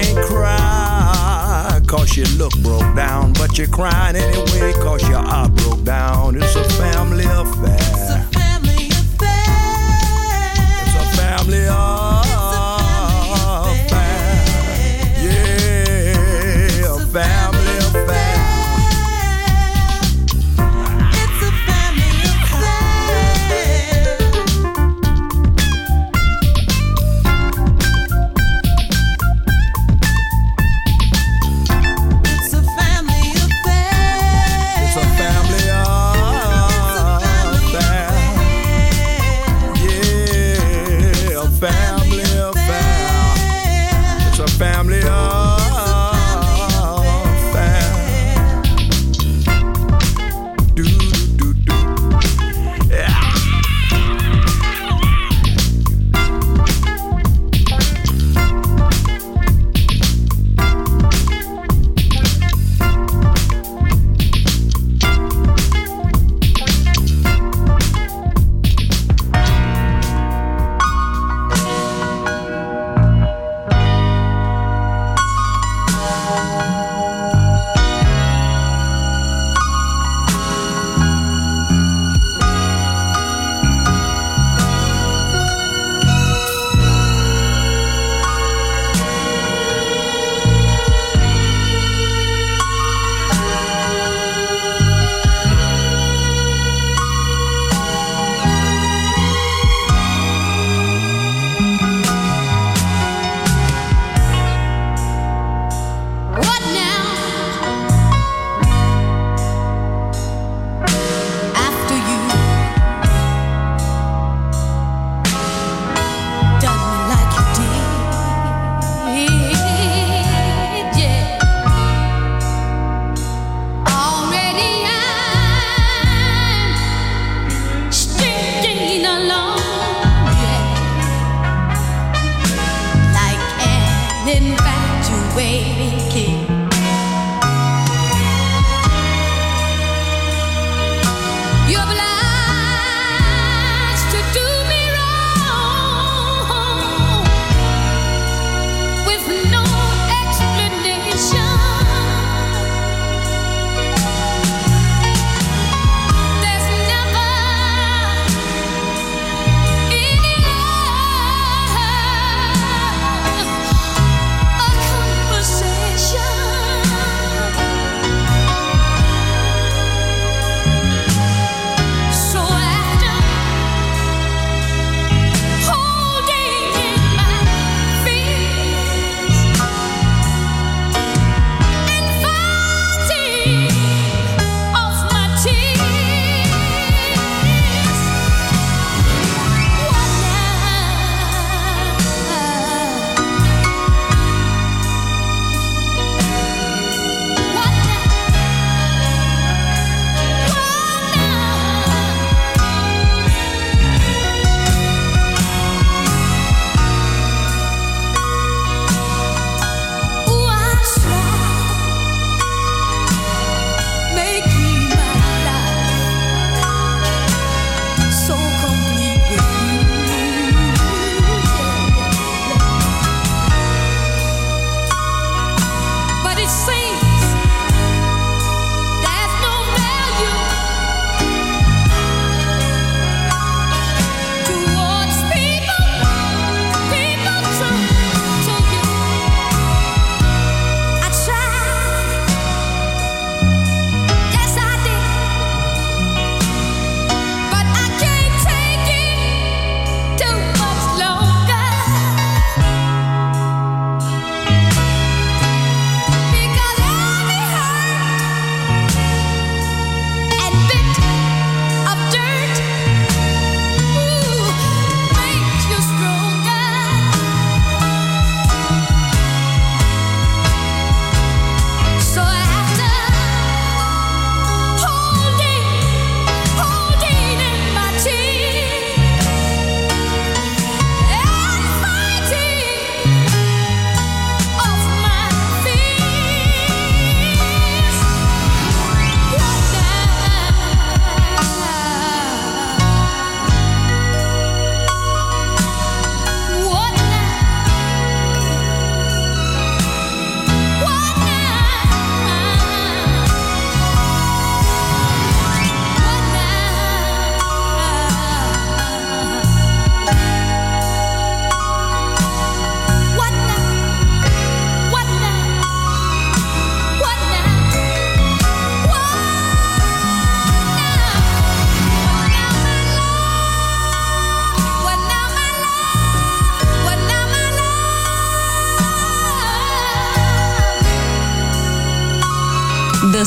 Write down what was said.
can't cry cause you look broke down, but you're crying anyway cause you are broke down. It's a family affair. It's a family affair. It's a family affair. Yeah, a family.